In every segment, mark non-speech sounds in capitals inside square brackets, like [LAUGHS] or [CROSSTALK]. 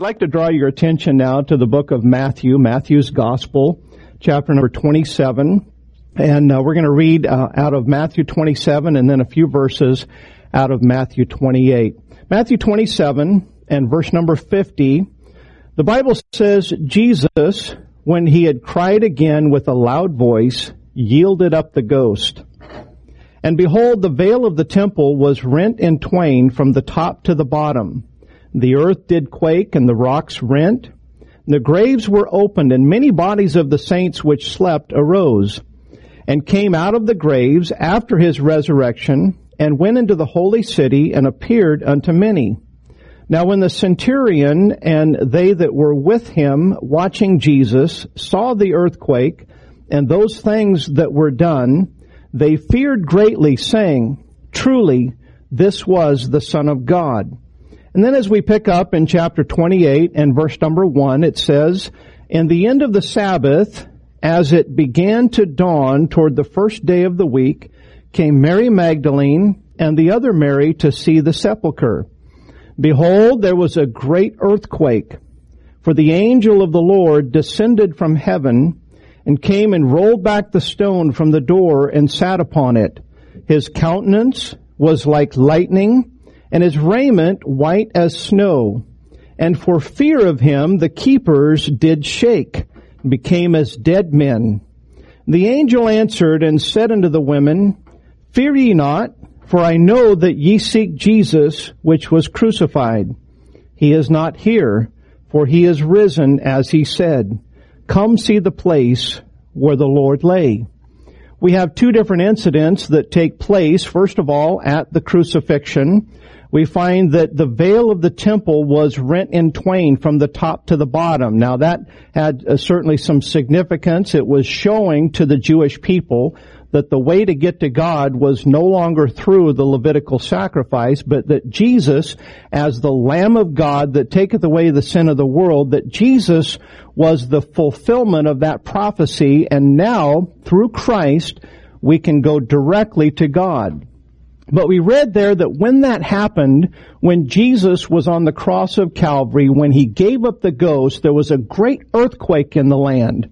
I'd like to draw your attention now to the book of Matthew, Matthew's Gospel, chapter number 27. And uh, we're going to read uh, out of Matthew 27 and then a few verses out of Matthew 28. Matthew 27 and verse number 50, the Bible says, Jesus, when he had cried again with a loud voice, yielded up the ghost. And behold, the veil of the temple was rent in twain from the top to the bottom the earth did quake and the rocks rent. The graves were opened and many bodies of the saints which slept arose and came out of the graves after his resurrection and went into the holy city and appeared unto many. Now when the centurion and they that were with him watching Jesus saw the earthquake and those things that were done, they feared greatly saying, truly this was the Son of God. And then as we pick up in chapter 28 and verse number 1, it says, In the end of the Sabbath, as it began to dawn toward the first day of the week, came Mary Magdalene and the other Mary to see the sepulchre. Behold, there was a great earthquake, for the angel of the Lord descended from heaven and came and rolled back the stone from the door and sat upon it. His countenance was like lightning, and his raiment white as snow. And for fear of him, the keepers did shake, became as dead men. The angel answered and said unto the women, Fear ye not, for I know that ye seek Jesus, which was crucified. He is not here, for he is risen, as he said. Come see the place where the Lord lay. We have two different incidents that take place, first of all, at the crucifixion, we find that the veil of the temple was rent in twain from the top to the bottom. Now that had uh, certainly some significance. It was showing to the Jewish people that the way to get to God was no longer through the Levitical sacrifice, but that Jesus, as the Lamb of God that taketh away the sin of the world, that Jesus was the fulfillment of that prophecy, and now, through Christ, we can go directly to God. But we read there that when that happened, when Jesus was on the cross of Calvary, when he gave up the ghost, there was a great earthquake in the land.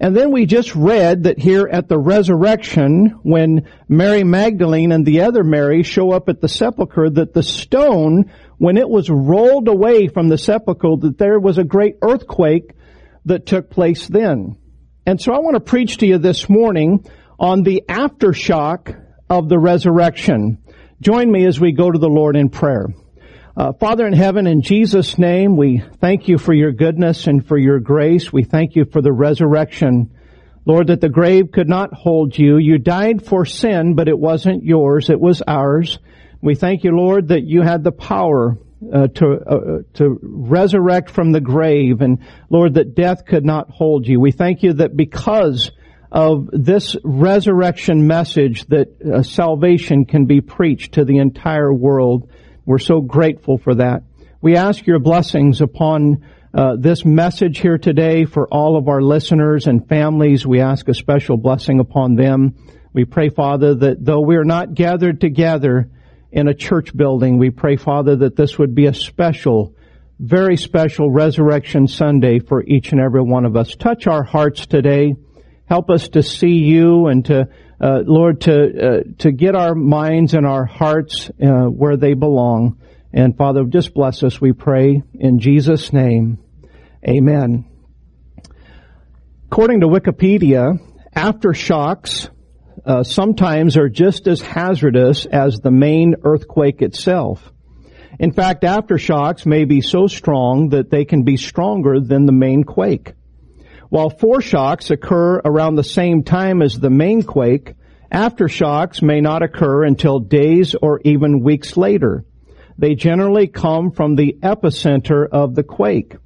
And then we just read that here at the resurrection, when Mary Magdalene and the other Mary show up at the sepulchre, that the stone, when it was rolled away from the sepulchre, that there was a great earthquake that took place then. And so I want to preach to you this morning on the aftershock of the resurrection. Join me as we go to the Lord in prayer. Uh, Father in heaven, in Jesus' name, we thank you for your goodness and for your grace. We thank you for the resurrection. Lord, that the grave could not hold you. You died for sin, but it wasn't yours. It was ours. We thank you, Lord, that you had the power uh, to uh, to resurrect from the grave, and Lord, that death could not hold you. We thank you that because of this resurrection message that uh, salvation can be preached to the entire world. We're so grateful for that. We ask your blessings upon uh, this message here today for all of our listeners and families. We ask a special blessing upon them. We pray, Father, that though we are not gathered together in a church building, we pray, Father, that this would be a special, very special Resurrection Sunday for each and every one of us. Touch our hearts today. Help us to see you and to, uh, Lord, to, uh, to get our minds and our hearts uh, where they belong. And Father, just bless us, we pray, in Jesus' name. Amen. According to Wikipedia, aftershocks uh, sometimes are just as hazardous as the main earthquake itself. In fact, aftershocks may be so strong that they can be stronger than the main quake. While foreshocks occur around the same time as the main quake, aftershocks may not occur until days or even weeks later. They generally come from the epicenter of the quake.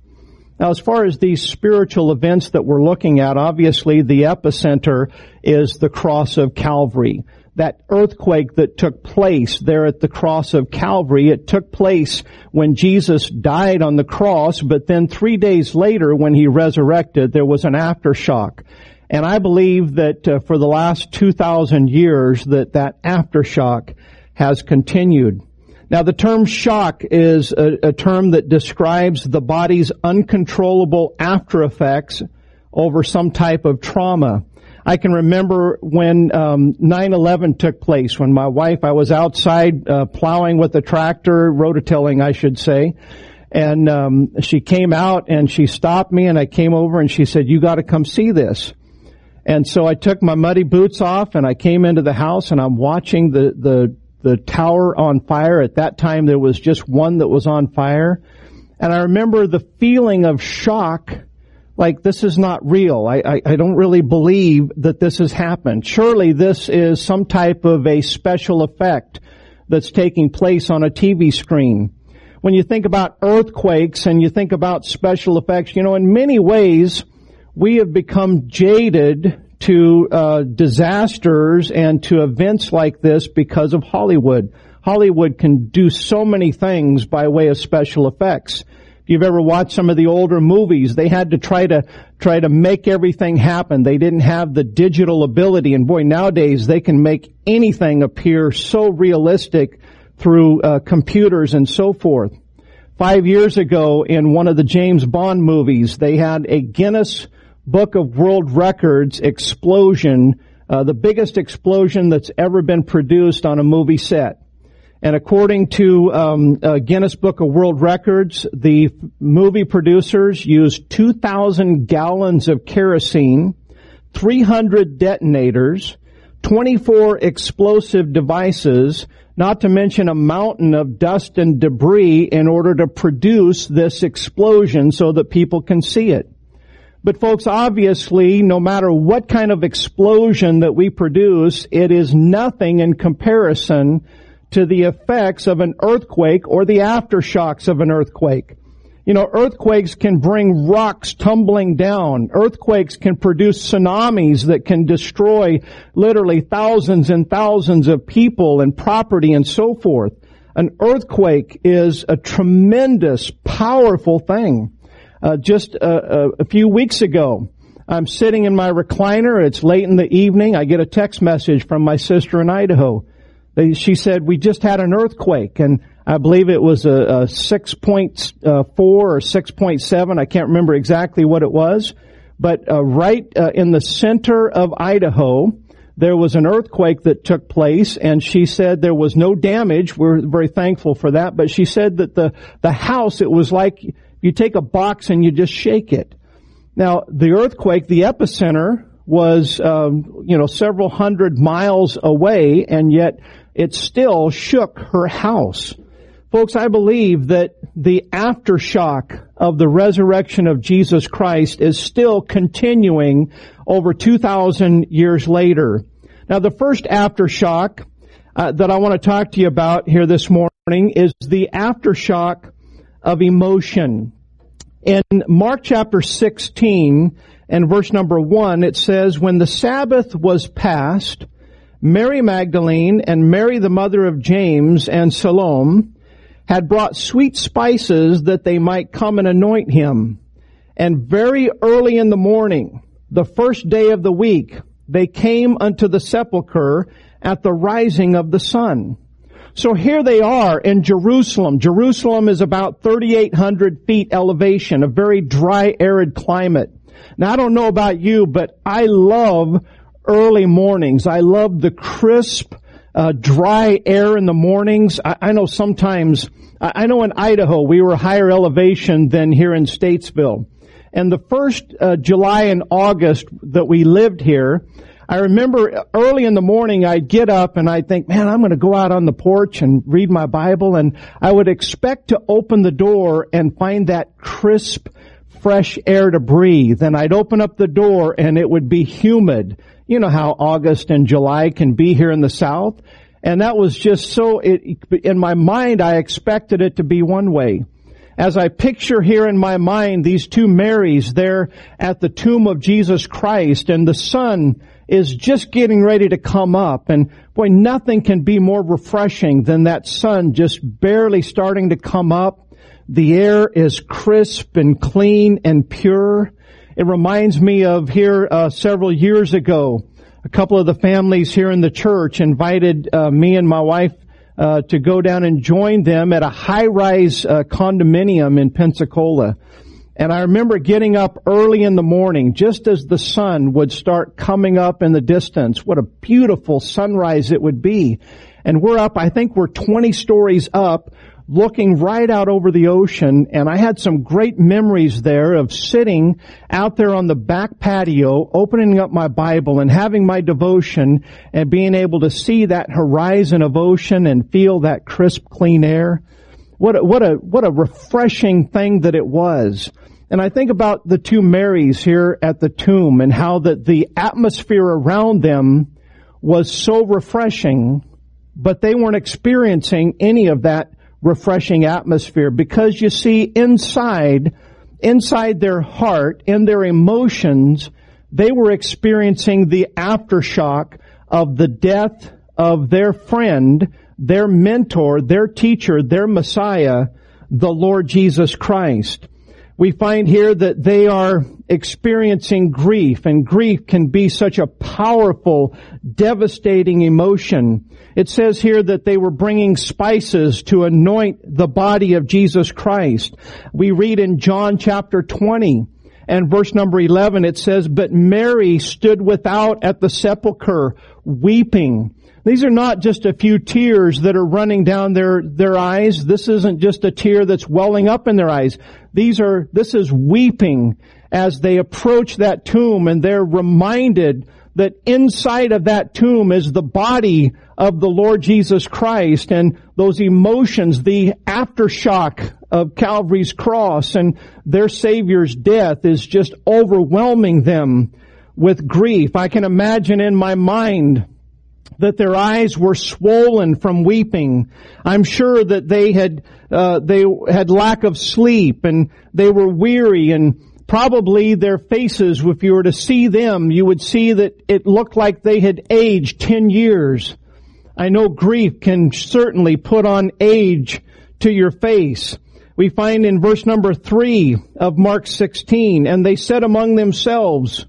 Now, as far as these spiritual events that we're looking at, obviously the epicenter is the cross of Calvary that earthquake that took place there at the cross of Calvary. It took place when Jesus died on the cross, but then three days later when he resurrected, there was an aftershock. And I believe that uh, for the last 2,000 years that that aftershock has continued. Now the term shock is a, a term that describes the body's uncontrollable after effects over some type of trauma. I can remember when um, 9/11 took place. When my wife, I was outside uh, plowing with a tractor, rototilling, I should say, and um, she came out and she stopped me, and I came over and she said, "You got to come see this." And so I took my muddy boots off and I came into the house and I'm watching the the the tower on fire. At that time, there was just one that was on fire, and I remember the feeling of shock like this is not real. I, I, I, don't really believe that this has happened. Surely this is some type of a special effect that's taking place on a TV screen. When you think about earthquakes and you think about special effects, you know, in many ways, we have become jaded to uh, disasters and to events like this because of Hollywood. Hollywood can do so many things by way of special effects you've ever watched some of the older movies, they had to try to try to make everything happen. They didn't have the digital ability, and boy, nowadays they can make anything appear so realistic through uh, computers and so forth. Five years ago, in one of the James Bond movies, they had a Guinness Book of World Records explosion, uh, the biggest explosion that's ever been produced on a movie set. And according to um, uh, Guinness Book of World Records, the movie producers used 2,000 gallons of kerosene, 300 detonators, 24 explosive devices, not to mention a mountain of dust and debris in order to produce this explosion so that people can see it. But folks, obviously, no matter what kind of explosion that we produce, it is nothing in comparison to the effects of an earthquake or the aftershocks of an earthquake. You know, earthquakes can bring rocks tumbling down. Earthquakes can produce tsunamis that can destroy literally thousands and thousands of people and property and so forth. An earthquake is a tremendous, powerful thing. Uh, just a, a, a few weeks ago, I'm sitting in my recliner. It's late in the evening. I get a text message from my sister in Idaho. They, she said, we just had an earthquake and I believe it was a, a 6.4 uh, or 6.7. I can't remember exactly what it was. But uh, right uh, in the center of Idaho, there was an earthquake that took place and she said there was no damage. We're very thankful for that. But she said that the, the house, it was like you take a box and you just shake it. Now, the earthquake, the epicenter was, um, you know, several hundred miles away and yet it still shook her house. Folks, I believe that the aftershock of the resurrection of Jesus Christ is still continuing over 2,000 years later. Now, the first aftershock uh, that I want to talk to you about here this morning is the aftershock of emotion. In Mark chapter 16 and verse number 1, it says, When the Sabbath was past, Mary Magdalene and Mary the mother of James and Salome had brought sweet spices that they might come and anoint him. And very early in the morning, the first day of the week, they came unto the sepulchre at the rising of the sun. So here they are in Jerusalem. Jerusalem is about 3,800 feet elevation, a very dry, arid climate. Now I don't know about you, but I love early mornings. I love the crisp, uh, dry air in the mornings. I, I know sometimes, I, I, know in Idaho we were higher elevation than here in Statesville. And the first uh, July and August that we lived here, I remember early in the morning I'd get up and I'd think, man, I'm going to go out on the porch and read my Bible and I would expect to open the door and find that crisp, fresh air to breathe. And I'd open up the door and it would be humid you know how August and July can be here in the South. And that was just so, it, in my mind, I expected it to be one way. As I picture here in my mind these two Marys there at the tomb of Jesus Christ and the sun is just getting ready to come up and boy, nothing can be more refreshing than that sun just barely starting to come up. The air is crisp and clean and pure. It reminds me of here uh, several years ago. A couple of the families here in the church invited uh, me and my wife uh, to go down and join them at a high-rise uh, condominium in Pensacola. And I remember getting up early in the morning, just as the sun would start coming up in the distance. What a beautiful sunrise it would be. And we're up, I think we're 20 stories up, looking right out over the ocean. And I had some great memories there of sitting out there on the back patio, opening up my Bible and having my devotion and being able to see that horizon of ocean and feel that crisp, clean air. What a, what a, what a refreshing thing that it was. And I think about the two Marys here at the tomb and how that the atmosphere around them was so refreshing, but they weren't experiencing any of that refreshing atmosphere because you see inside, inside their heart, in their emotions, they were experiencing the aftershock of the death of their friend, their mentor, their teacher, their Messiah, the Lord Jesus Christ we find here that they are experiencing grief and grief can be such a powerful, devastating emotion. It says here that they were bringing spices to anoint the body of Jesus Christ. We read in John chapter 20 and verse number 11 it says, but Mary stood without at the sepulchre weeping. These are not just a few tears that are running down their, their eyes. This isn't just a tear that's welling up in their eyes. These are, this is weeping as they approach that tomb and they're reminded that inside of that tomb is the body of the Lord Jesus Christ and those emotions, the aftershock of Calvary's cross and their Savior's death is just overwhelming them with grief. I can imagine in my mind that their eyes were swollen from weeping. I'm sure that they had uh, they had lack of sleep and they were weary and probably their faces, if you were to see them, you would see that it looked like they had aged 10 years. I know grief can certainly put on age to your face. We find in verse number 3 of Mark 16, and they said among themselves,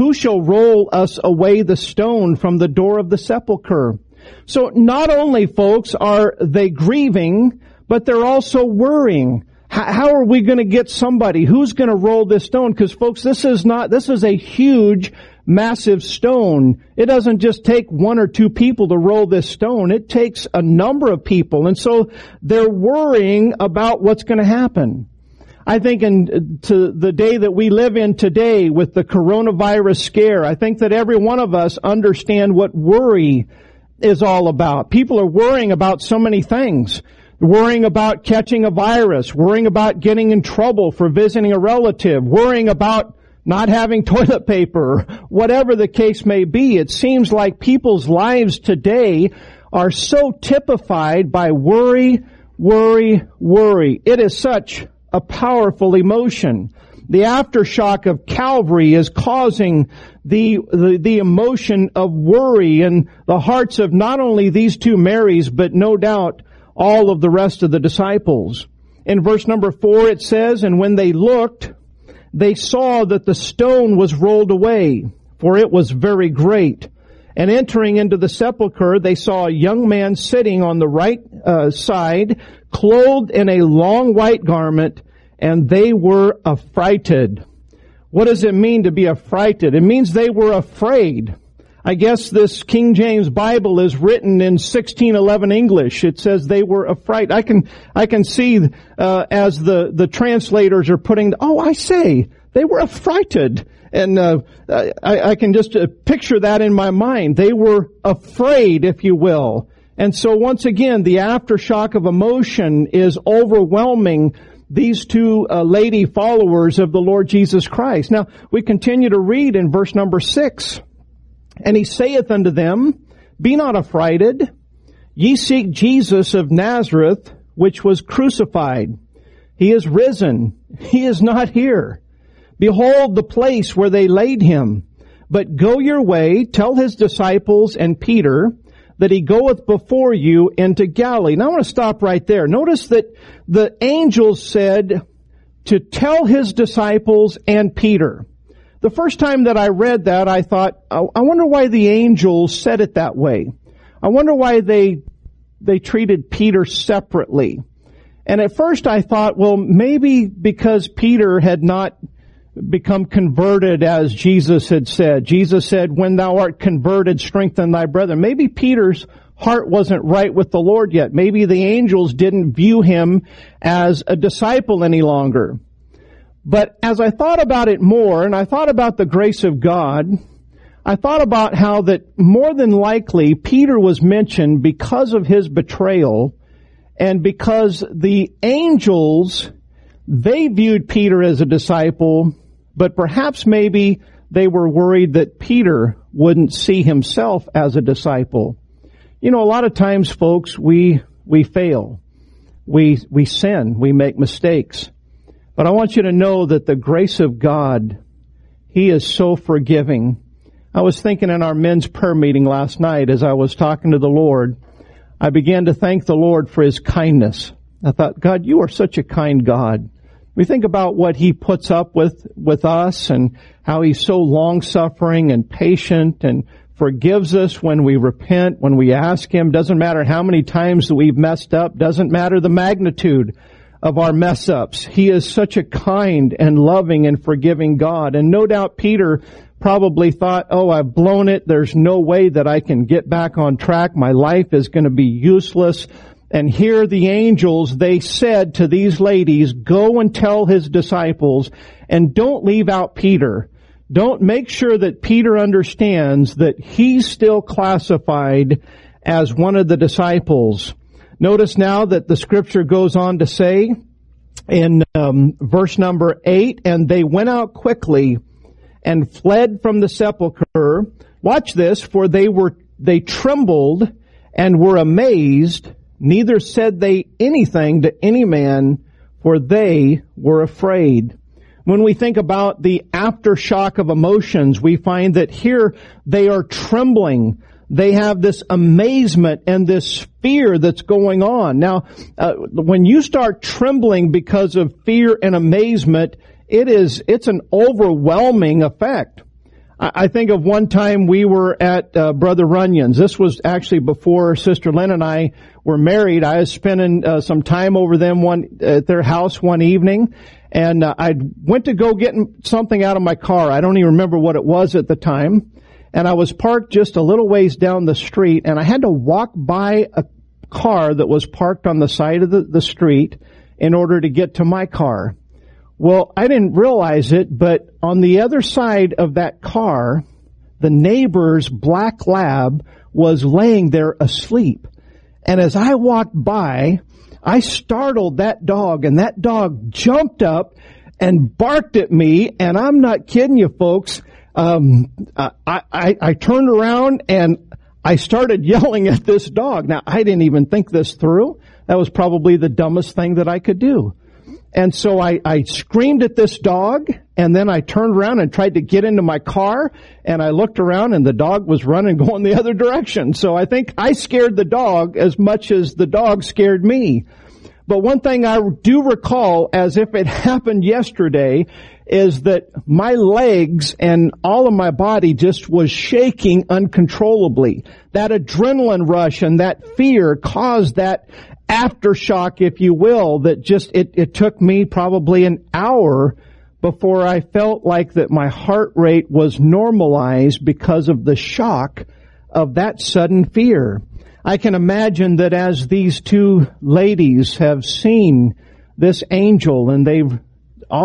who shall roll us away the stone from the door of the sepulchre? So not only folks are they grieving, but they're also worrying. How are we going to get somebody? Who's going to roll this stone? Because folks, this is not, this is a huge, massive stone. It doesn't just take one or two people to roll this stone. It takes a number of people. And so they're worrying about what's going to happen. I think in uh, to the day that we live in today with the coronavirus scare, I think that every one of us understand what worry is all about. People are worrying about so many things. Worrying about catching a virus, worrying about getting in trouble for visiting a relative, worrying about not having [LAUGHS] toilet paper, whatever the case may be. It seems like people's lives today are so typified by worry, worry, worry. It is such a powerful emotion. The aftershock of Calvary is causing the, the, the, emotion of worry in the hearts of not only these two Marys, but no doubt all of the rest of the disciples. In verse number four it says, And when they looked, they saw that the stone was rolled away, for it was very great. And entering into the sepulchre, they saw a young man sitting on the right uh, side, clothed in a long white garment, and they were affrighted. What does it mean to be affrighted? It means they were afraid. I guess this King James Bible is written in 1611 English. It says they were affrighted. I can, I can see, uh, as the, the translators are putting, oh, I say, they were affrighted. And, uh, I, I can just uh, picture that in my mind. They were afraid, if you will. And so once again, the aftershock of emotion is overwhelming these two uh, lady followers of the Lord Jesus Christ. Now, we continue to read in verse number six. And he saith unto them, Be not affrighted. Ye seek Jesus of Nazareth, which was crucified. He is risen. He is not here. Behold the place where they laid him. But go your way, tell his disciples and Peter that he goeth before you into Galilee. Now I want to stop right there. Notice that the angels said to tell his disciples and Peter. The first time that I read that, I thought, oh, I wonder why the angels said it that way. I wonder why they they treated Peter separately. And at first I thought, well, maybe because Peter had not become converted as Jesus had said. Jesus said, when thou art converted, strengthen thy brethren. Maybe Peter's heart wasn't right with the Lord yet. Maybe the angels didn't view him as a disciple any longer. But as I thought about it more, and I thought about the grace of God, I thought about how that more than likely Peter was mentioned because of his betrayal and because the angels, they viewed Peter as a disciple, but perhaps maybe they were worried that Peter wouldn't see himself as a disciple. You know, a lot of times folks, we, we fail. We, we sin. We make mistakes. But I want you to know that the grace of God, He is so forgiving. I was thinking in our men's prayer meeting last night as I was talking to the Lord, I began to thank the Lord for His kindness. I thought, God, you are such a kind God. We think about what He puts up with, with us and how He's so long suffering and patient and forgives us when we repent, when we ask Him. Doesn't matter how many times that we've messed up. Doesn't matter the magnitude of our mess ups. He is such a kind and loving and forgiving God. And no doubt Peter probably thought, oh, I've blown it. There's no way that I can get back on track. My life is going to be useless. And here the angels, they said to these ladies, go and tell his disciples and don't leave out Peter. Don't make sure that Peter understands that he's still classified as one of the disciples. Notice now that the scripture goes on to say in um, verse number eight, and they went out quickly and fled from the sepulchre. Watch this, for they were they trembled and were amazed. Neither said they anything to any man, for they were afraid. When we think about the aftershock of emotions, we find that here they are trembling they have this amazement and this fear that's going on. Now, uh, when you start trembling because of fear and amazement, it is, it's an overwhelming effect. I, think of one time we were at uh, Brother Runyon's. This was actually before Sister Lynn and I were married. I was spending uh, some time over them one at their house one evening, and uh, I went to go get something out of my car. I don't even remember what it was at the time and I was parked just a little ways down the street and I had to walk by a car that was parked on the side of the, the street in order to get to my car. Well, I didn't realize it, but on the other side of that car, the neighbor's black lab was laying there asleep. And as I walked by, I startled that dog and that dog jumped up and barked at me. And I'm not kidding you folks um, I, I, I turned around and I started [LAUGHS] yelling at this dog. Now, I didn't even think this through. That was probably the dumbest thing that I could do. And so I, I screamed at this dog and then I turned around and tried to get into my car and I looked around and the dog was running [LAUGHS] going the other direction. So I think I scared the dog as much as the dog scared me. But one thing I do recall as if it [LAUGHS] happened yesterday is that my legs and all of my body just was shaking uncontrollably. That adrenaline rush and that fear caused that aftershock, if you will, that just, it, it took me probably an hour before I felt like that my heart rate was normalized because of the shock of that sudden fear. I can imagine that as these two ladies have seen this angel and they've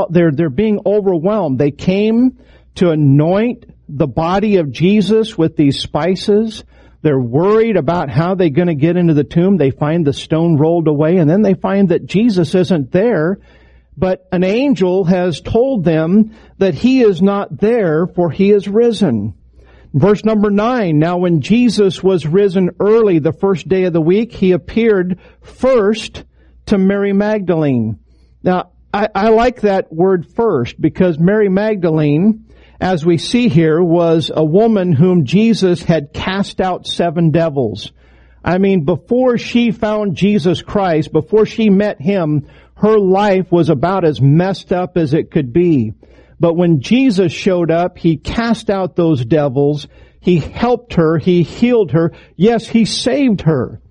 they're, they're being overwhelmed. They came to anoint the body of Jesus with these spices. They're worried about how they're going to get into the tomb. They find the stone rolled away and then they find that Jesus isn't there, but an angel has told them that he is not there for he is risen. Verse number nine, now when Jesus was risen early the first day of the week, he appeared first to Mary Magdalene. Now, I, I like that word first because Mary Magdalene, as we see here, was a woman whom Jesus had cast out seven devils. I mean, before she found Jesus Christ, before she met Him, her life was about as messed up as it could be. But when Jesus showed up, He cast out those devils. He helped her. He healed her. Yes, He saved her.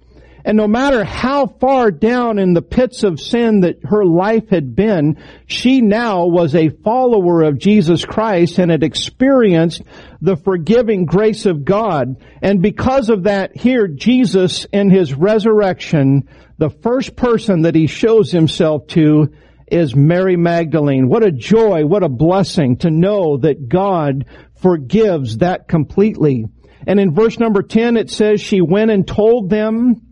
And no matter how far down in the pits of sin that her life had been, she now was a follower of Jesus Christ and had experienced the forgiving grace of God. And because of that, here Jesus in his resurrection, the first person that he shows himself to is Mary Magdalene. What a joy, what a blessing to know that God forgives that completely. And in verse number 10 it says she went and told them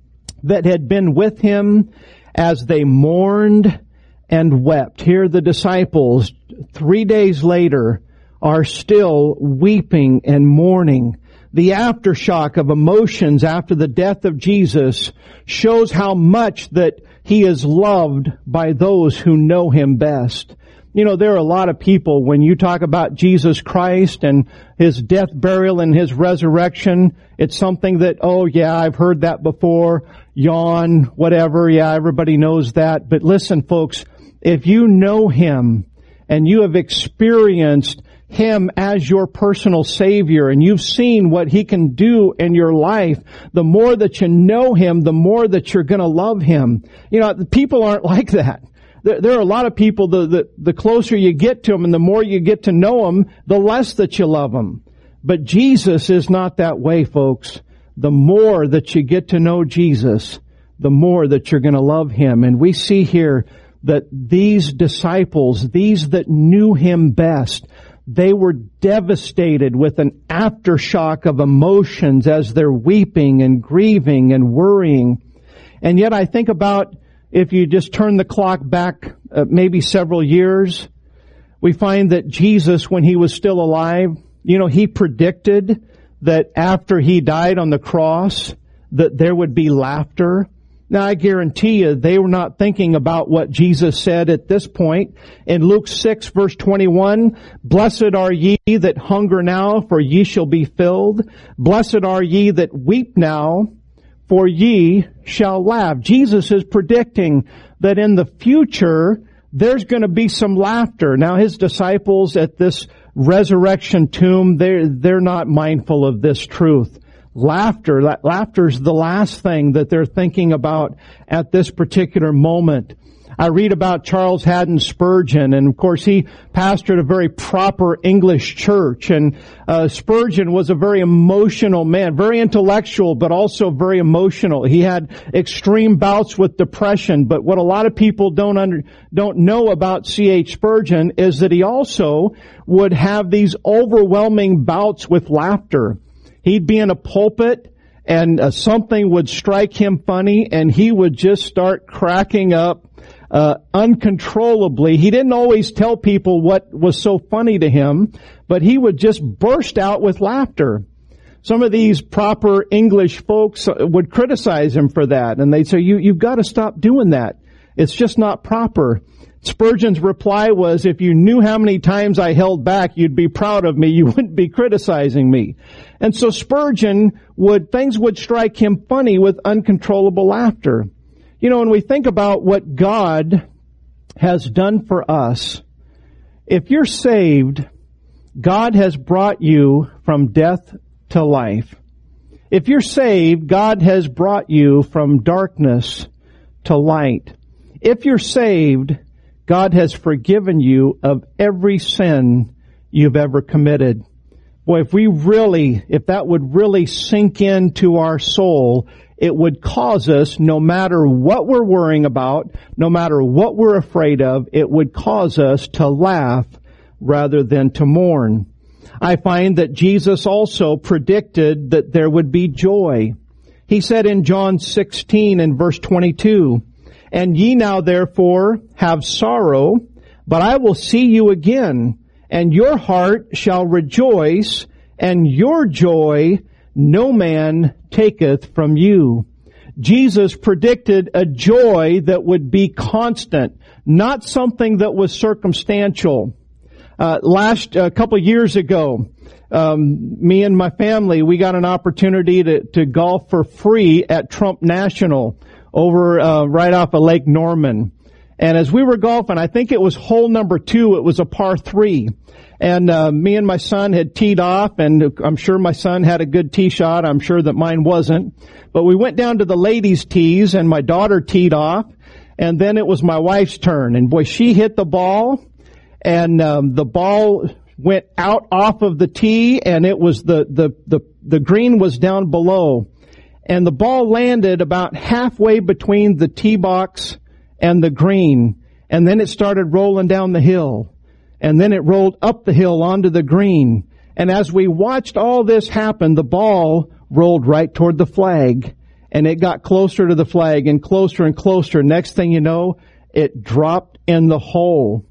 that had been with him as they mourned and wept. Here the disciples, three days later, are still weeping and mourning. The aftershock of emotions after the death of Jesus shows how much that he is loved by those who know him best. You know, there are a lot of people when you talk about Jesus Christ and His death, burial, and His resurrection, it's something that, oh yeah, I've heard that before, yawn, whatever, yeah, everybody knows that. But listen folks, if you know Him and you have experienced him as your personal Savior and you've seen what He can do in your life, the more that you know Him, the more that you're gonna love Him. You know, people aren't [LAUGHS] like that there, there are a lot of people, the, the, the closer you get to them and the more you get to know them, the less that you love them. But Jesus is not that way, folks. The more that you get to know Jesus, the more that you're going to love Him. And we see here that these disciples, these that knew Him best, they were devastated with an aftershock of emotions as they're weeping and grieving and worrying. And yet I think about if you just turn the clock back uh, maybe several years, we find that Jesus, when he was still alive, you know, he predicted that after he died on the cross, that there would be laughter. Now I guarantee you they were not thinking about what Jesus said at this point. In Luke 6 verse 21, Blessed are ye that hunger now, for ye shall be filled. Blessed are ye that weep now, for ye shall laugh. Jesus is predicting that in the future, there's going to be some laughter. Now his disciples at this resurrection tomb, they're, they're not mindful of this truth. Laughter, laughter is the last thing that they're thinking about at this particular moment. I read about Charles Haddon Spurgeon, and of course he pastored a very proper English church. And uh, Spurgeon was a very emotional man, very intellectual, but also very emotional. He had extreme bouts with depression. But what a lot of people don't under, don't know about C. H. Spurgeon is that he also would have these overwhelming bouts with laughter. He'd be in a pulpit and uh, something would strike him funny and he would just start cracking up uh, uncontrollably. He didn't always tell people what was so funny to him, but he would just burst out with laughter. Some of these proper English folks uh, would criticize him for that, and they'd say, "You you've got to stop doing that. It's just not proper." Spurgeon's reply was, if you knew how many times I held back, you'd be proud of me. You wouldn't be criticizing me. And so Spurgeon would, things would strike him funny with uncontrollable laughter. You know, when we think about what God has done for us, if you're saved, God has brought you from death to life. If you're saved, God has brought you from darkness to light. If you're saved, God has forgiven you of every sin you've ever committed. Boy, if we really, if that would really sink into our soul, it would cause us, no matter what we're worrying about, no matter what we're afraid of, it would cause us to laugh rather than to mourn. I find that Jesus also predicted that there would be joy. He said in John 16 and verse 22, And ye now therefore have sorrow, but I will see you again, and your heart shall rejoice, and your joy no man taketh from you. Jesus predicted a joy that would be constant, not something that was circumstantial. Uh, last a uh, couple years ago, um, me and my family we got an opportunity to, to golf for free at Trump National over uh, right off of Lake Norman. And as we were golfing, I think it was hole number two. It was a par three. And uh, me and my son had teed off, and I'm sure my son had a good tee shot. I'm sure that mine wasn't. But we went down to the ladies' tees, and my daughter teed off, and then it was my wife's turn. And boy, she hit the ball, and um, the ball went out off of the tee, and it was the the the the green was down below, and the ball landed about halfway between the tee box and the green, and then it started rolling down the hill and then it rolled up the hill onto the green. And as we watched all this happen, the ball rolled right toward the flag and it got closer to the flag and closer and closer. Next thing you know, it dropped in the hole.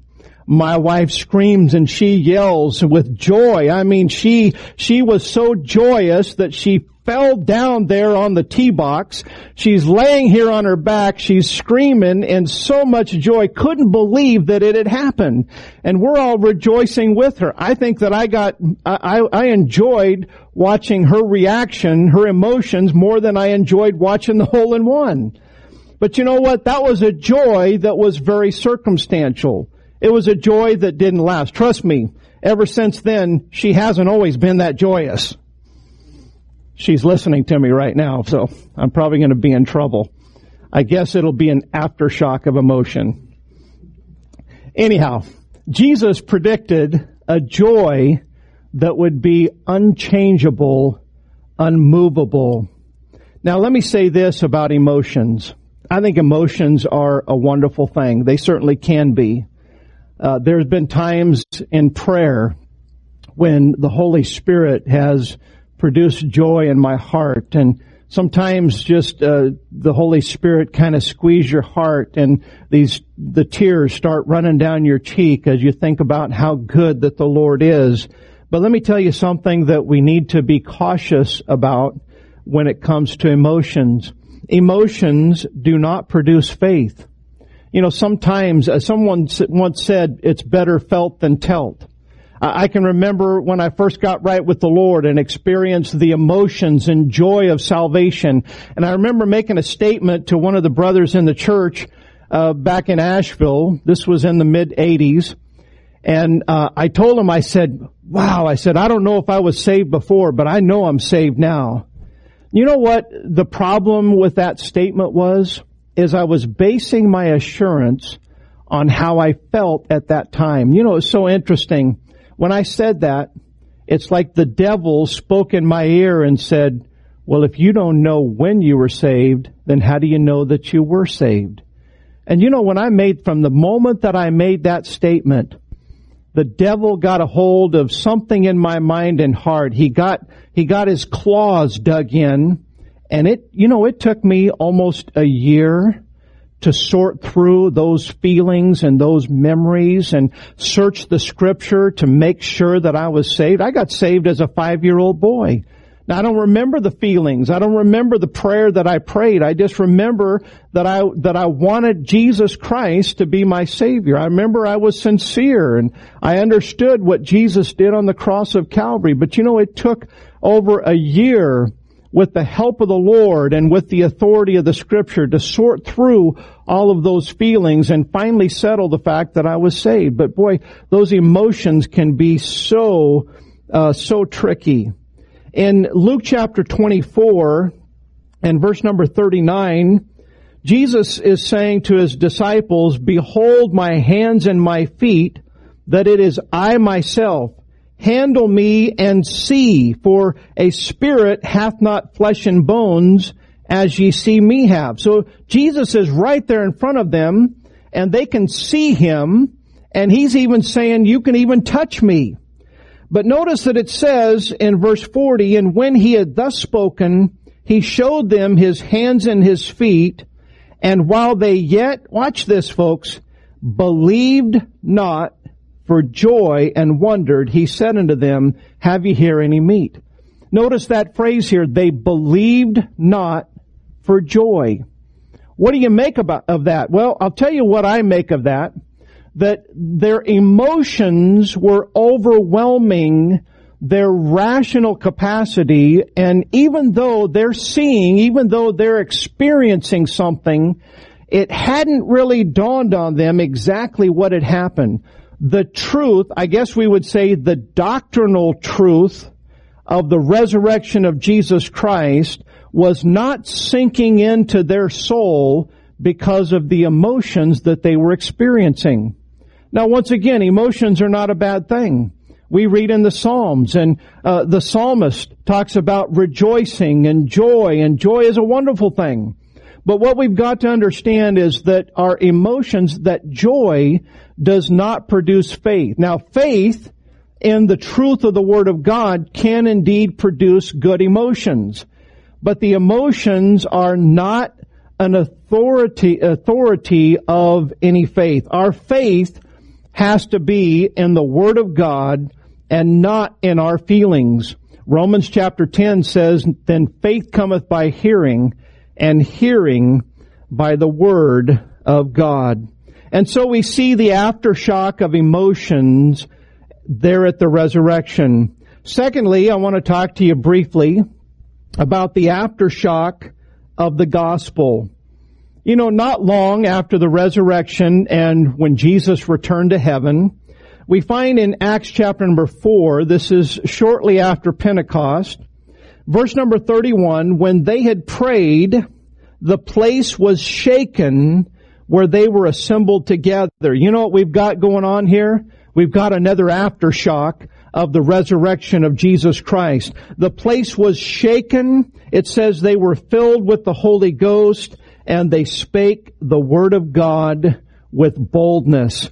My wife screams and she yells with joy. I mean, she, she was so joyous that she fell down there on the tee box. She's laying here on her back. She's screaming in so much joy. Couldn't believe that it had happened. And we're all rejoicing with her. I think that I got, I, I enjoyed watching her reaction, her emotions more than I enjoyed watching the hole in one. But you know what? That was a joy that was very circumstantial. It was a joy that didn't last. Trust me, ever since then, she hasn't always been that joyous. She's listening to me right now, so I'm probably going to be in trouble. I guess it'll be an aftershock of emotion. Anyhow, Jesus predicted a joy that would be unchangeable, unmovable. Now let me say this about emotions. I think emotions are a wonderful thing. They certainly can be. Uh, there's been times in prayer when the Holy Spirit has produced joy in my heart and sometimes just uh, the Holy Spirit kind of squeeze your heart and these the tears start running down your cheek as you think about how good that the Lord is. But let me tell you something that we need to be cautious about when it comes to emotions. Emotions do not produce faith. You know, sometimes uh, someone once said it's better felt than telt. I can remember when I first got right with the Lord and experienced the emotions and joy of salvation. And I remember making a statement to one of the brothers in the church uh, back in Asheville. This was in the mid 80s. And uh, I told him, I said, wow, I said, I don't know if I was saved before, but I know I'm saved now. You know what the problem with that statement was? is I was basing my assurance on how I felt at that time. You know, it's so interesting. When I said that, it's like the devil spoke in my ear and said, well, if you don't know when you were saved, then how do you know that you were saved? And you know, when I made, from the moment that I made that statement, the devil got a hold of something in my mind and heart. He got, he got his claws dug in and it, you know, it took me almost a year to sort through those feelings and those memories and search the scripture to make sure that I was saved. I got saved as a five year old boy. Now I don't remember the feelings. I don't remember the prayer that I prayed. I just remember that I, that I wanted Jesus Christ to be my Savior. I remember I was sincere and I understood what Jesus did on the cross of Calvary. But you know, it took over a year with the help of the Lord and with the authority of the scripture to sort through all of those feelings and finally settle the fact that I was saved. But boy, those emotions can be so, uh, so tricky. In Luke chapter 24 and verse number 39, Jesus is saying to his disciples, behold my hands and my feet, that it is I myself handle me and see, for a spirit hath not flesh and bones as ye see me have. So Jesus is right there in front of them and they can see him and he's even saying, you can even touch me. But notice that it says in verse 40, and when he had thus spoken, he showed them his hands and his feet, and while they yet, watch this folks, believed not for joy and wondered, he said unto them, Have ye here any meat? Notice that phrase here, they believed not for joy. What do you make about, of that? Well, I'll tell you what I make of that. That their emotions were overwhelming their rational capacity, and even though they're seeing, even though they're experiencing something, it hadn't really dawned on them exactly what had happened the truth, I guess we would say the doctrinal truth of the resurrection of Jesus Christ was not sinking into their soul because of the emotions that they were experiencing. Now once again, emotions are not a bad thing. We read in the Psalms and uh, the psalmist talks about rejoicing and joy and joy is a wonderful thing. But what we've got to understand is that our emotions, that joy does not produce faith. Now faith in the truth of the Word of God can indeed produce good emotions. But the emotions are not an authority, authority of any faith. Our faith has to be in the Word of God and not in our feelings. Romans chapter 10 says, then faith cometh by hearing and hearing by the Word of God. And so we see the aftershock of emotions there at the resurrection. Secondly, I want to talk to you briefly about the aftershock of the gospel. You know, not long after the resurrection and when Jesus returned to heaven, we find in Acts chapter number 4, this is shortly after Pentecost, verse number 31, when they had prayed, the place was shaken where they were assembled together. You know what we've got going on here? We've got another aftershock of the resurrection of Jesus Christ. The place was shaken. It says they were filled with the Holy Ghost and they spake the word of God with boldness.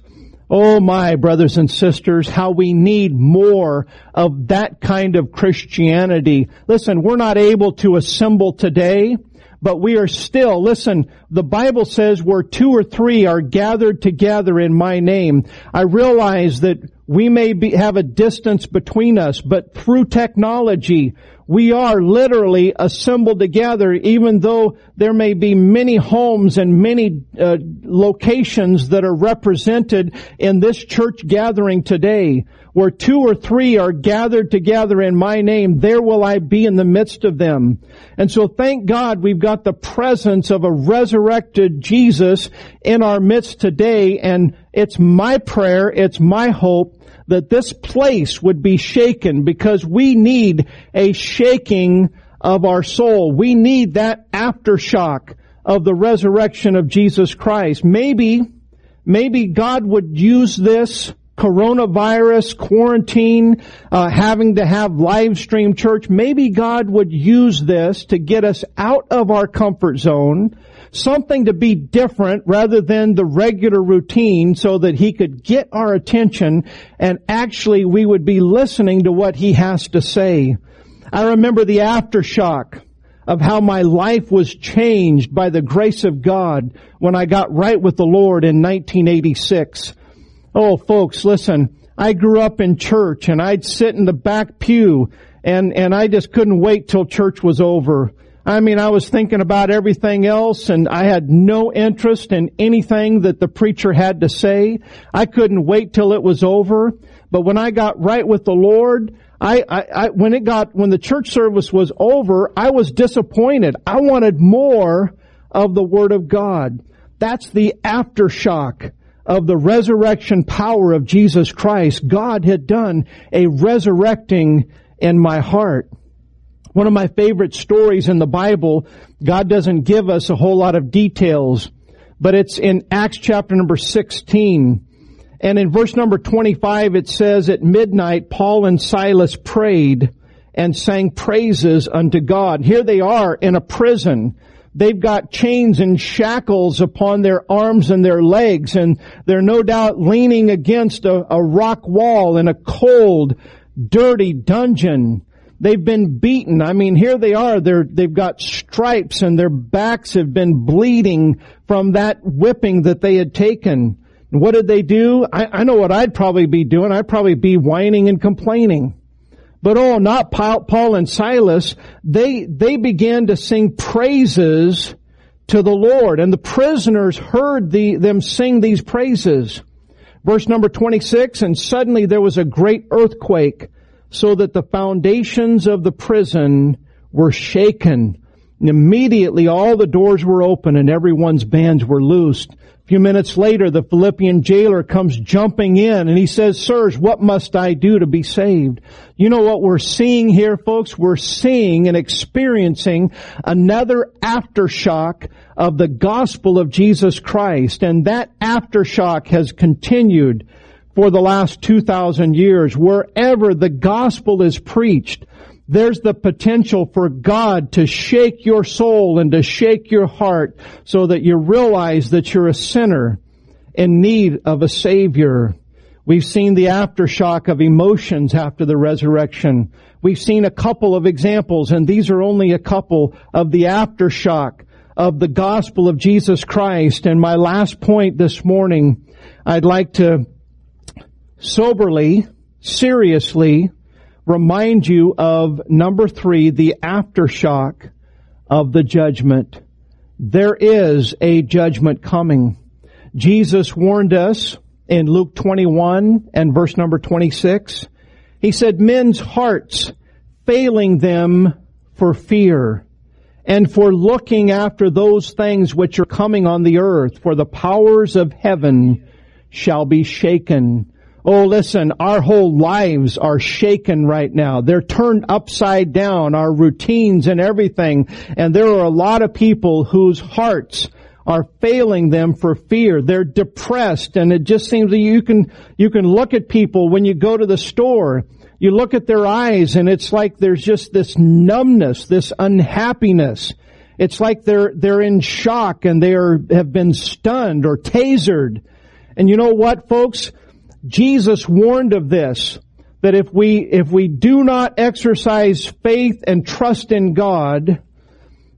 Oh my brothers and sisters, how we need more of that kind of Christianity. Listen, we're not able to assemble today, but we are still, listen, the Bible says where two or three are gathered together in my name. I realize that we may be, have a distance between us, but through technology, we are literally assembled together even though there may be many homes and many uh, locations that are represented in this church gathering today where two or three are gathered together in my name there will I be in the midst of them. And so thank God we've got the presence of a resurrected Jesus in our midst today and it's my prayer it's my hope that this place would be shaken because we need a shaking of our soul. We need that aftershock of the resurrection of Jesus Christ. Maybe, maybe God would use this coronavirus, quarantine, uh, having to have live stream church. Maybe God would use this to get us out of our comfort zone something to be different rather than the regular routine so that he could get our attention and actually we would be listening to what he has to say. I remember the aftershock of how my life was changed by the grace of God when I got right with the Lord in 1986. Oh folks, listen, I grew up in church and I'd sit in the back pew and, and I just couldn't wait till church was over. I mean, I was thinking about everything else and I had no interest in anything that the preacher had to say. I couldn't wait till it was over. But when I got right with the Lord, I, I, I, when it got, when the church service was over, I was disappointed. I wanted more of the Word of God. That's the aftershock of the resurrection power of Jesus Christ. God had done a resurrecting in my heart. One of my favorite stories in the Bible, God doesn't give us a whole lot of details, but it's in Acts chapter number 16. And in verse number 25 it says, At midnight Paul and Silas prayed and sang praises unto God. Here they are in a prison. They've got chains and shackles upon their arms and their legs, and they're no doubt leaning against a, a rock wall in a cold, dirty dungeon. They've been beaten. I mean, here they are. They're, they've got stripes and their backs have been bleeding from that whipping that they had taken. what did they do? I, I know what I'd probably be doing. I'd probably be whining and complaining. But oh, not Paul and Silas. They, they began to sing praises to the Lord and the prisoners heard the, them sing these praises. Verse number 26, and suddenly there was a great earthquake so that the foundations of the prison were shaken. And immediately all the doors were open and everyone's bands were loosed. Few minutes later, the Philippian jailer comes jumping in and he says, Sirs, what must I do to be saved? You know what we're seeing here, folks? We're seeing and experiencing another aftershock of the gospel of Jesus Christ. And that aftershock has continued for the last 2,000 years. Wherever the gospel is preached, there's the potential for God to shake your soul and to shake your heart so that you realize that you're a sinner in need of a Savior. We've seen the aftershock of emotions after the resurrection. We've seen a couple of examples, and these are only a couple of the aftershock of the gospel of Jesus Christ. And my last point this morning, I'd like to soberly, seriously, remind you of number three, the aftershock of the judgment. There is a judgment coming. Jesus warned us in Luke 21 and verse number 26. He said, men's hearts failing them for fear and for looking after those things which are coming on the earth, for the powers of heaven shall be shaken. Oh, listen, our whole lives are shaken right now. They're turned upside down, our routines and everything. And there are a lot of people whose hearts are failing them for fear. They're depressed and it just seems that you can, you can look at people when you go to the store. You look at their eyes and it's like there's just this numbness, this unhappiness. It's like they're, they're in shock and they are, have been stunned or tasered. And you know what, folks? Jesus warned of this, that if we, if we do not exercise faith and trust in God,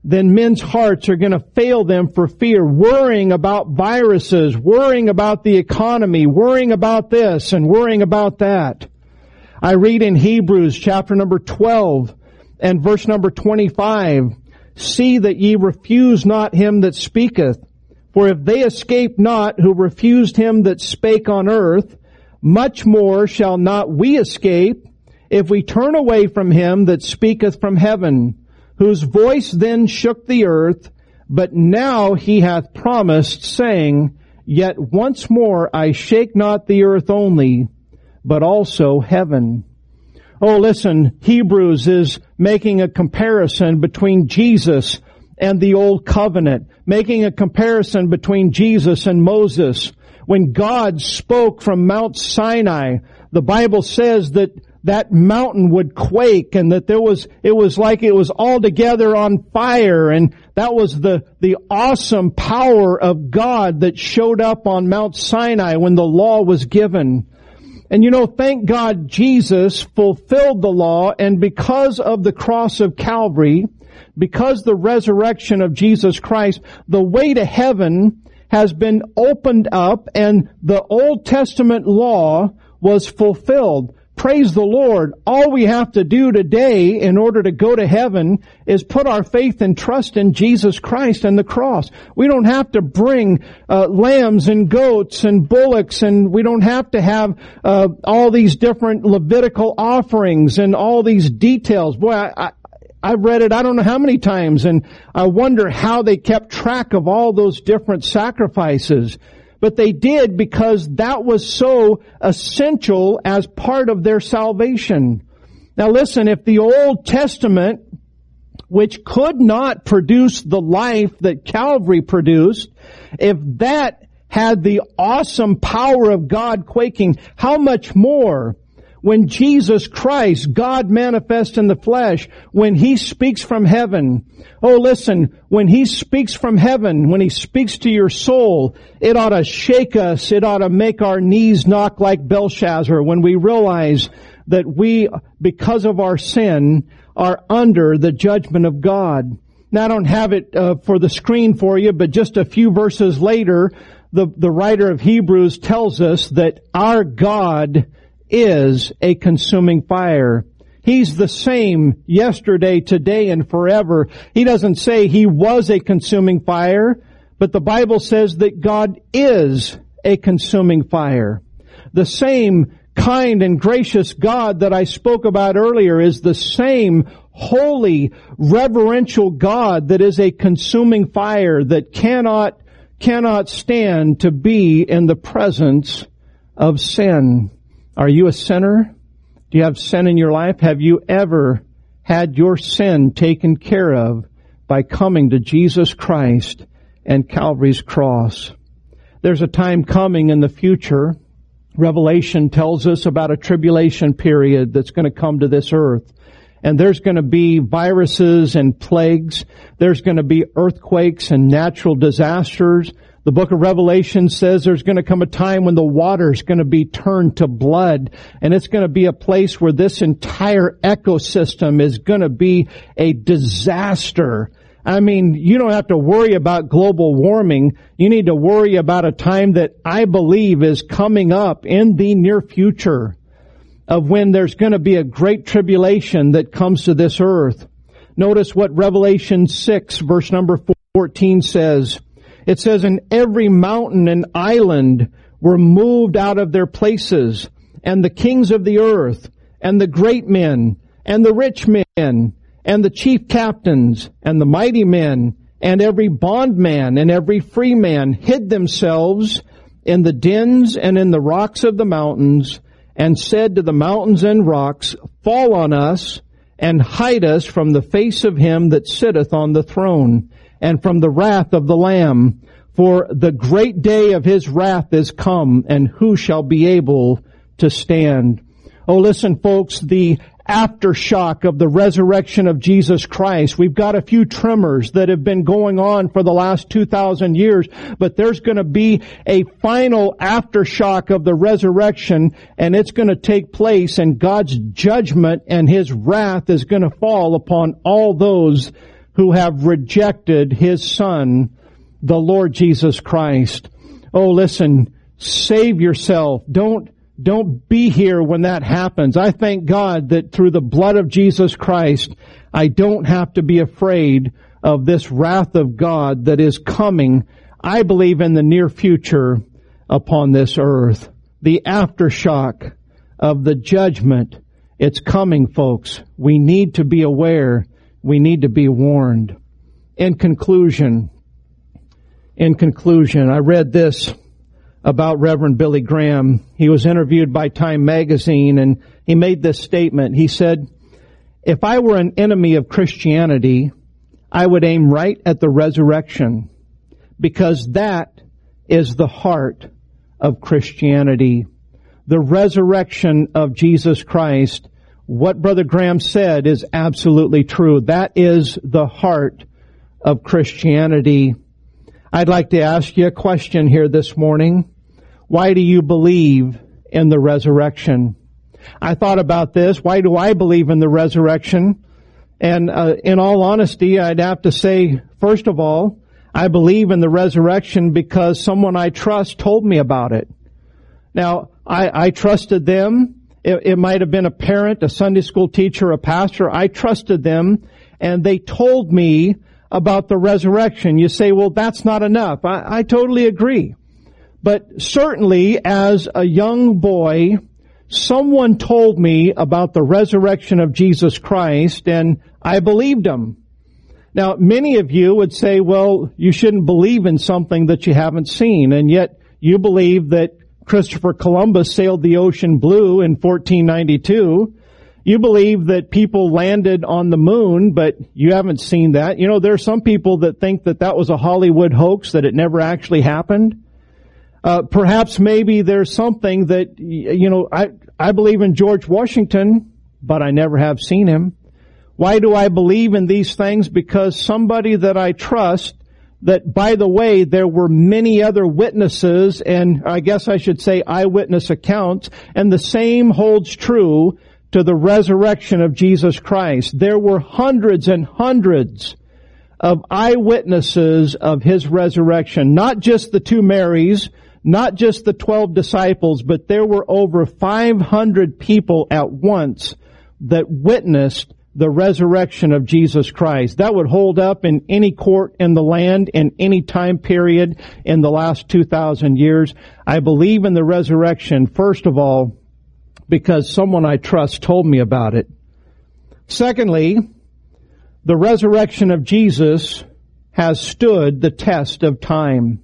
then men's hearts are going to fail them for fear, worrying about viruses, worrying about the economy, worrying about this and worrying about that. I read in Hebrews chapter number 12 and verse number 25, see that ye refuse not him that speaketh, for if they escape not who refused him that spake on earth, much more shall not we escape if we turn away from him that speaketh from heaven, whose voice then shook the earth, but now he hath promised, saying, Yet once more I shake not the earth only, but also heaven. Oh, listen, Hebrews is making a comparison between Jesus and the old covenant, making a comparison between Jesus and Moses when God spoke from Mount Sinai, the Bible says that that mountain would quake and that there was, it was like it was all together on fire and that was the, the awesome power of God that showed up on Mount Sinai when the law was given. And you know, thank God Jesus fulfilled the law and because of the cross of Calvary, because the resurrection of Jesus Christ, the way to heaven has been opened up and the Old Testament law was fulfilled. Praise the Lord. All we have to do today in order to go to heaven is put our faith and trust in Jesus Christ and the cross. We don't have to bring uh, lambs and goats and bullocks and we don't have to have uh, all these different Levitical offerings and all these details. Boy, I, I've read it I don't know how many times and I wonder how they kept track of all those different sacrifices. But they did because that was so essential as part of their salvation. Now listen, if the Old Testament, which could not produce the life that Calvary produced, if that had the awesome power of God quaking, how much more when Jesus Christ, God manifest in the flesh, when He speaks from heaven, oh listen, when He speaks from heaven, when He speaks to your soul, it ought to shake us, it ought to make our knees knock like Belshazzar when we realize that we, because of our sin, are under the judgment of God. Now I don't have it uh, for the screen for you, but just a few verses later, the, the writer of Hebrews tells us that our God is a consuming fire. He's the same yesterday, today, and forever. He doesn't say he was a consuming fire, but the Bible says that God is a consuming fire. The same kind and gracious God that I spoke about earlier is the same holy, reverential God that is a consuming fire that cannot cannot stand to be in the presence of sin. Are you a sinner? Do you have sin in your life? Have you ever had your sin taken care of by coming to Jesus Christ and Calvary's cross? There's a time coming in the future. Revelation tells us about a tribulation period that's going to come to this earth and there's going to be viruses and plagues. There's going to be earthquakes and natural disasters. The book of Revelation says there's going to come a time when the water's going to be turned to blood and it's going to be a place where this entire ecosystem is going to be a disaster. I mean, you don't have to worry about global warming. You need to worry about a time that I believe is coming up in the near future of when there's going to be a great tribulation that comes to this earth. Notice what Revelation 6 verse number 14 says. It says, and every mountain and island were moved out of their places, and the kings of the earth, and the great men, and the rich men, and the chief captains, and the mighty men, and every bondman and every free man hid themselves in the dens and in the rocks of the mountains, and said to the mountains and rocks, Fall on us and hide us from the face of him that sitteth on the throne and from the wrath of the Lamb. For the great day of his wrath is come and who shall be able to stand? Oh, listen folks, the aftershock of the resurrection of Jesus Christ. We've got a few tremors that have been going on for the last 2,000 years, but there's going to be a final aftershock of the resurrection and it's going to take place and God's judgment and His wrath is going to fall upon all those who have rejected His Son, the Lord Jesus Christ. Oh, listen, save yourself. Don't don't be here when that happens. I thank God that through the blood of Jesus Christ, I don't have to be afraid of this wrath of God that is coming, I believe in the near future upon this earth. The aftershock of the judgment, it's coming folks. We need to be aware. We need to be warned. In conclusion, in conclusion, I read this about Reverend Billy Graham. He was interviewed by Time magazine and he made this statement. He said, if I were an enemy of Christianity, I would aim right at the resurrection because that is the heart of Christianity. The resurrection of Jesus Christ. What Brother Graham said is absolutely true. That is the heart of Christianity. I'd like to ask you a question here this morning. Why do you believe in the resurrection? I thought about this. Why do I believe in the resurrection? And uh, in all honesty, I'd have to say, first of all, I believe in the resurrection because someone I trust told me about it. Now, I, I trusted them. It, it might have been a parent, a Sunday school teacher, a pastor. I trusted them, and they told me about the resurrection. You say, well, that's not enough. I, I totally agree. But certainly as a young boy, someone told me about the resurrection of Jesus Christ and I believed him. Now, many of you would say, well, you shouldn't believe in something that you haven't seen, and yet you believe that Christopher Columbus sailed the ocean blue in 1492. You believe that people landed on the moon, but you haven't seen that. You know, there are some people that think that that was a Hollywood hoax, that it never actually happened. Uh, perhaps maybe there's something that, you know, I, I believe in George Washington, but I never have seen him. Why do I believe in these things? Because somebody that I trust, that by the way, there were many other witnesses and I guess I should say eyewitness accounts, and the same holds true to the resurrection of Jesus Christ. There were hundreds and hundreds of eyewitnesses of His resurrection, not just the two Marys, not just the 12 disciples, but there were over 500 people at once that witnessed the resurrection of Jesus Christ. That would hold up in any court in the land in any time period in the last 2,000 years. I believe in the resurrection, first of all, because someone I trust told me about it. Secondly, the resurrection of Jesus has stood the test of time.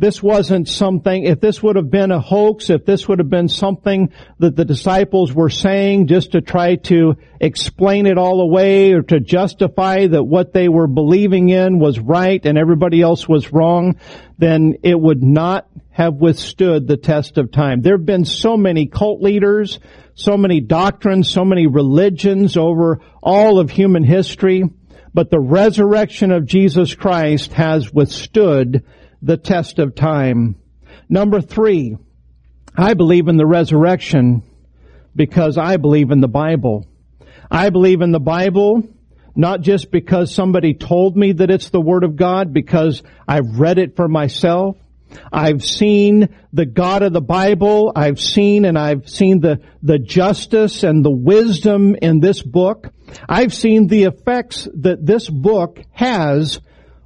This wasn't something, if this would have been a hoax, if this would have been something that the disciples were saying just to try to explain it all away or to justify that what they were believing in was right and everybody else was wrong, then it would not have withstood the test of time. There have been so many cult leaders, so many doctrines, so many religions over all of human history, but the resurrection of Jesus Christ has withstood the test of time. Number three, I believe in the resurrection because I believe in the Bible. I believe in the Bible not just because somebody told me that it's the Word of God, because I've read it for myself. I've seen the God of the Bible. I've seen and I've seen the, the justice and the wisdom in this book. I've seen the effects that this book has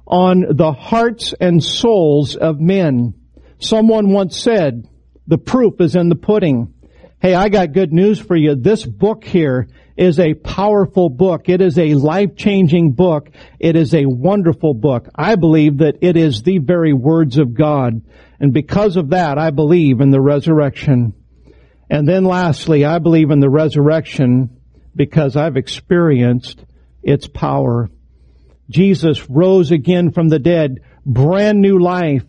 on the hearts and souls of men. Someone once said, the proof is in the pudding. Hey, I got good news for you. This book here is a powerful book. It is a life-changing book. It is a wonderful book. I believe that it is the very words of God. And because of that, I believe in the resurrection. And then lastly, I believe in the resurrection because I've experienced its power. Jesus rose again from the dead, brand new life.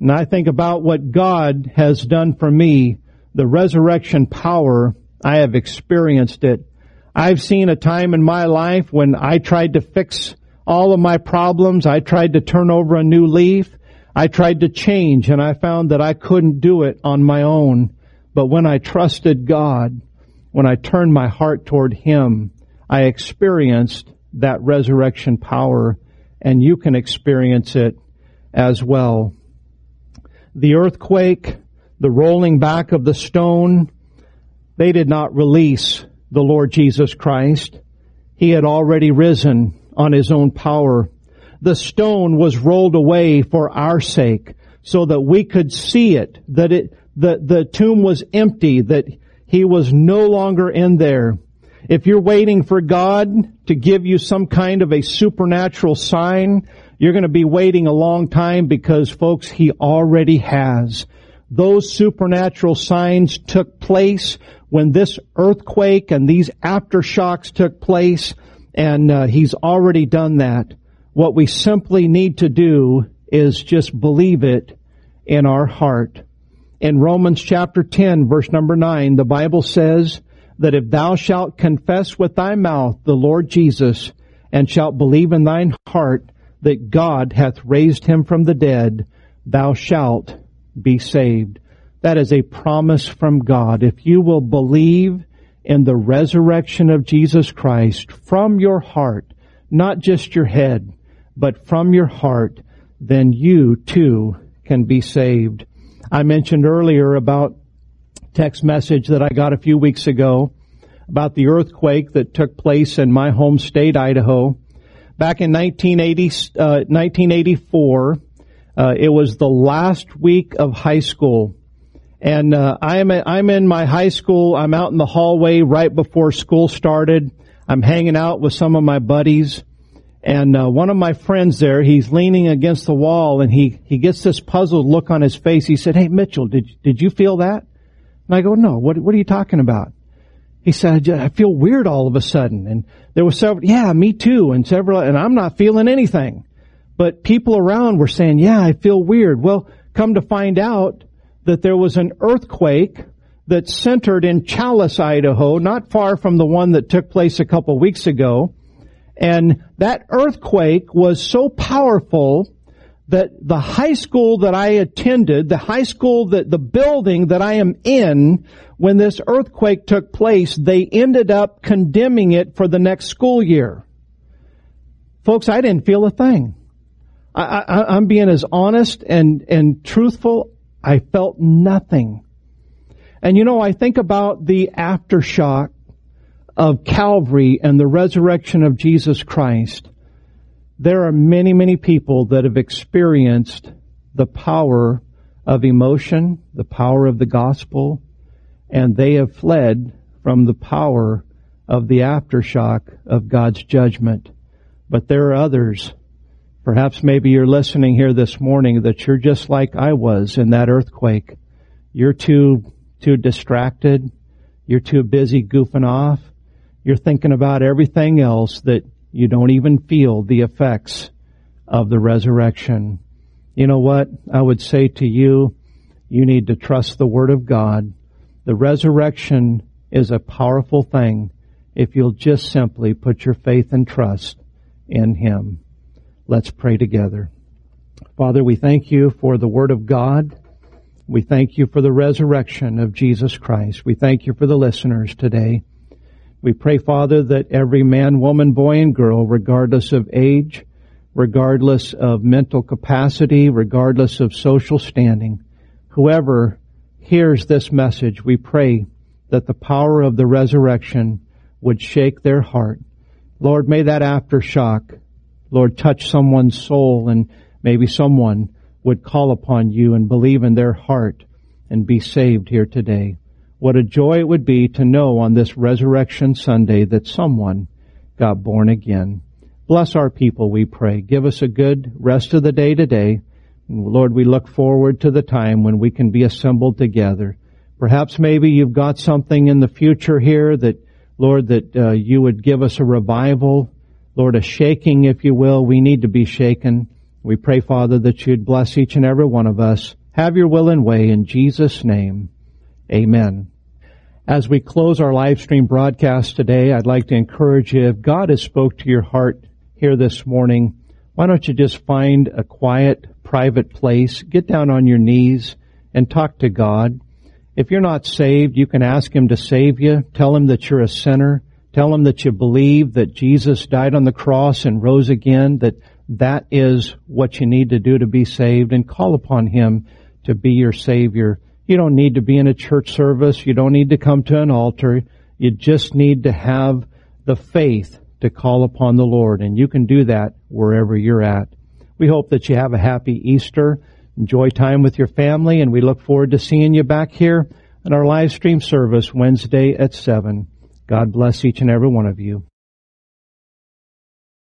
And I think about what God has done for me, the resurrection power, I have experienced it. I've seen a time in my life when I tried to fix all of my problems. I tried to turn over a new leaf. I tried to change and I found that I couldn't do it on my own. But when I trusted God, when I turned my heart toward Him, I experienced that resurrection power and you can experience it as well. The earthquake, the rolling back of the stone, they did not release the Lord Jesus Christ. He had already risen on his own power. The stone was rolled away for our sake so that we could see it, that it, the, the tomb was empty, that he was no longer in there. If you're waiting for God to give you some kind of a supernatural sign, you're going to be waiting a long time because folks, He already has. Those supernatural signs took place when this earthquake and these aftershocks took place and uh, He's already done that. What we simply need to do is just believe it in our heart. In Romans chapter 10 verse number 9, the Bible says, that if thou shalt confess with thy mouth the Lord Jesus, and shalt believe in thine heart that God hath raised him from the dead, thou shalt be saved. That is a promise from God. If you will believe in the resurrection of Jesus Christ from your heart, not just your head, but from your heart, then you too can be saved. I mentioned earlier about text message that I got a few weeks ago about the earthquake that took place in my home state, Idaho. Back in 1980, uh, 1984, uh, it was the last week of high school. And uh, I'm I'm in my high school. I'm out in the hallway right before school started. I'm hanging out with some of my buddies, and uh, one of my friends there, he's leaning against the wall, and he he gets this puzzled look on his face. He said, "Hey Mitchell, did did you feel that?" And I go, no, what, what are you talking about? He said, I feel weird all of a sudden. And there was several, yeah, me too. And several, and I'm not feeling anything. But people around were saying, yeah, I feel weird. Well, come to find out that there was an earthquake that centered in Challis, Idaho, not far from the one that took place a couple weeks ago. And that earthquake was so powerful that the high school that I attended, the high school that the building that I am in, when this earthquake took place, they ended up condemning it for the next school year. Folks, I didn't feel a thing. I, am being as honest and, and truthful. I felt nothing. And you know, I think about the aftershock of Calvary and the resurrection of Jesus Christ there are many, many people that have experienced the power of emotion, the power of the gospel, and they have fled from the power of the aftershock of God's judgment. But there are others Perhaps maybe you're listening here this morning that you're just like I was in that earthquake. You're too, too distracted. You're too busy goofing off. You're thinking about everything else that you don't even feel the effects of the resurrection. You know what? I would say to you, you need to trust the Word of God. The resurrection is a powerful thing if you'll just simply put your faith and trust in Him. Let's pray together. Father, we thank you for the Word of God. We thank you for the resurrection of Jesus Christ. We thank you for the listeners today. We pray, Father, that every man, woman, boy, and girl, regardless of age, regardless of mental capacity, regardless of social standing, whoever hears this message, we pray that the power of the resurrection would shake their heart. Lord, may that aftershock Lord, touch someone's soul and maybe someone would call upon you and believe in their heart and be saved here today. What a joy it would be to know on this resurrection Sunday that someone got born again. Bless our people, we pray. Give us a good rest of the day today. Lord, we look forward to the time when we can be assembled together. Perhaps maybe you've got something in the future here that, Lord, that uh, you would give us a revival Lord, a shaking, if you will. We need to be shaken. We pray, Father, that you'd bless each and every one of us. Have your will and way in Jesus' name. Amen. As we close our live stream broadcast today, I'd like to encourage you, if God has spoke to your heart here this morning, why don't you just find a quiet, private place, get down on your knees, and talk to God. If you're not saved, you can ask Him to save you. Tell Him that you're a sinner. Tell Him that you believe that Jesus died on the cross and rose again, that that is what you need to do to be saved and call upon Him to be your Savior. You don't need to be in a church service. You don't need to come to an altar. You just need to have the faith to call upon the Lord and you can do that wherever you're at. We hope that you have a happy Easter. Enjoy time with your family and we look forward to seeing you back here in our live stream service Wednesday at 7. God bless each and every one of you.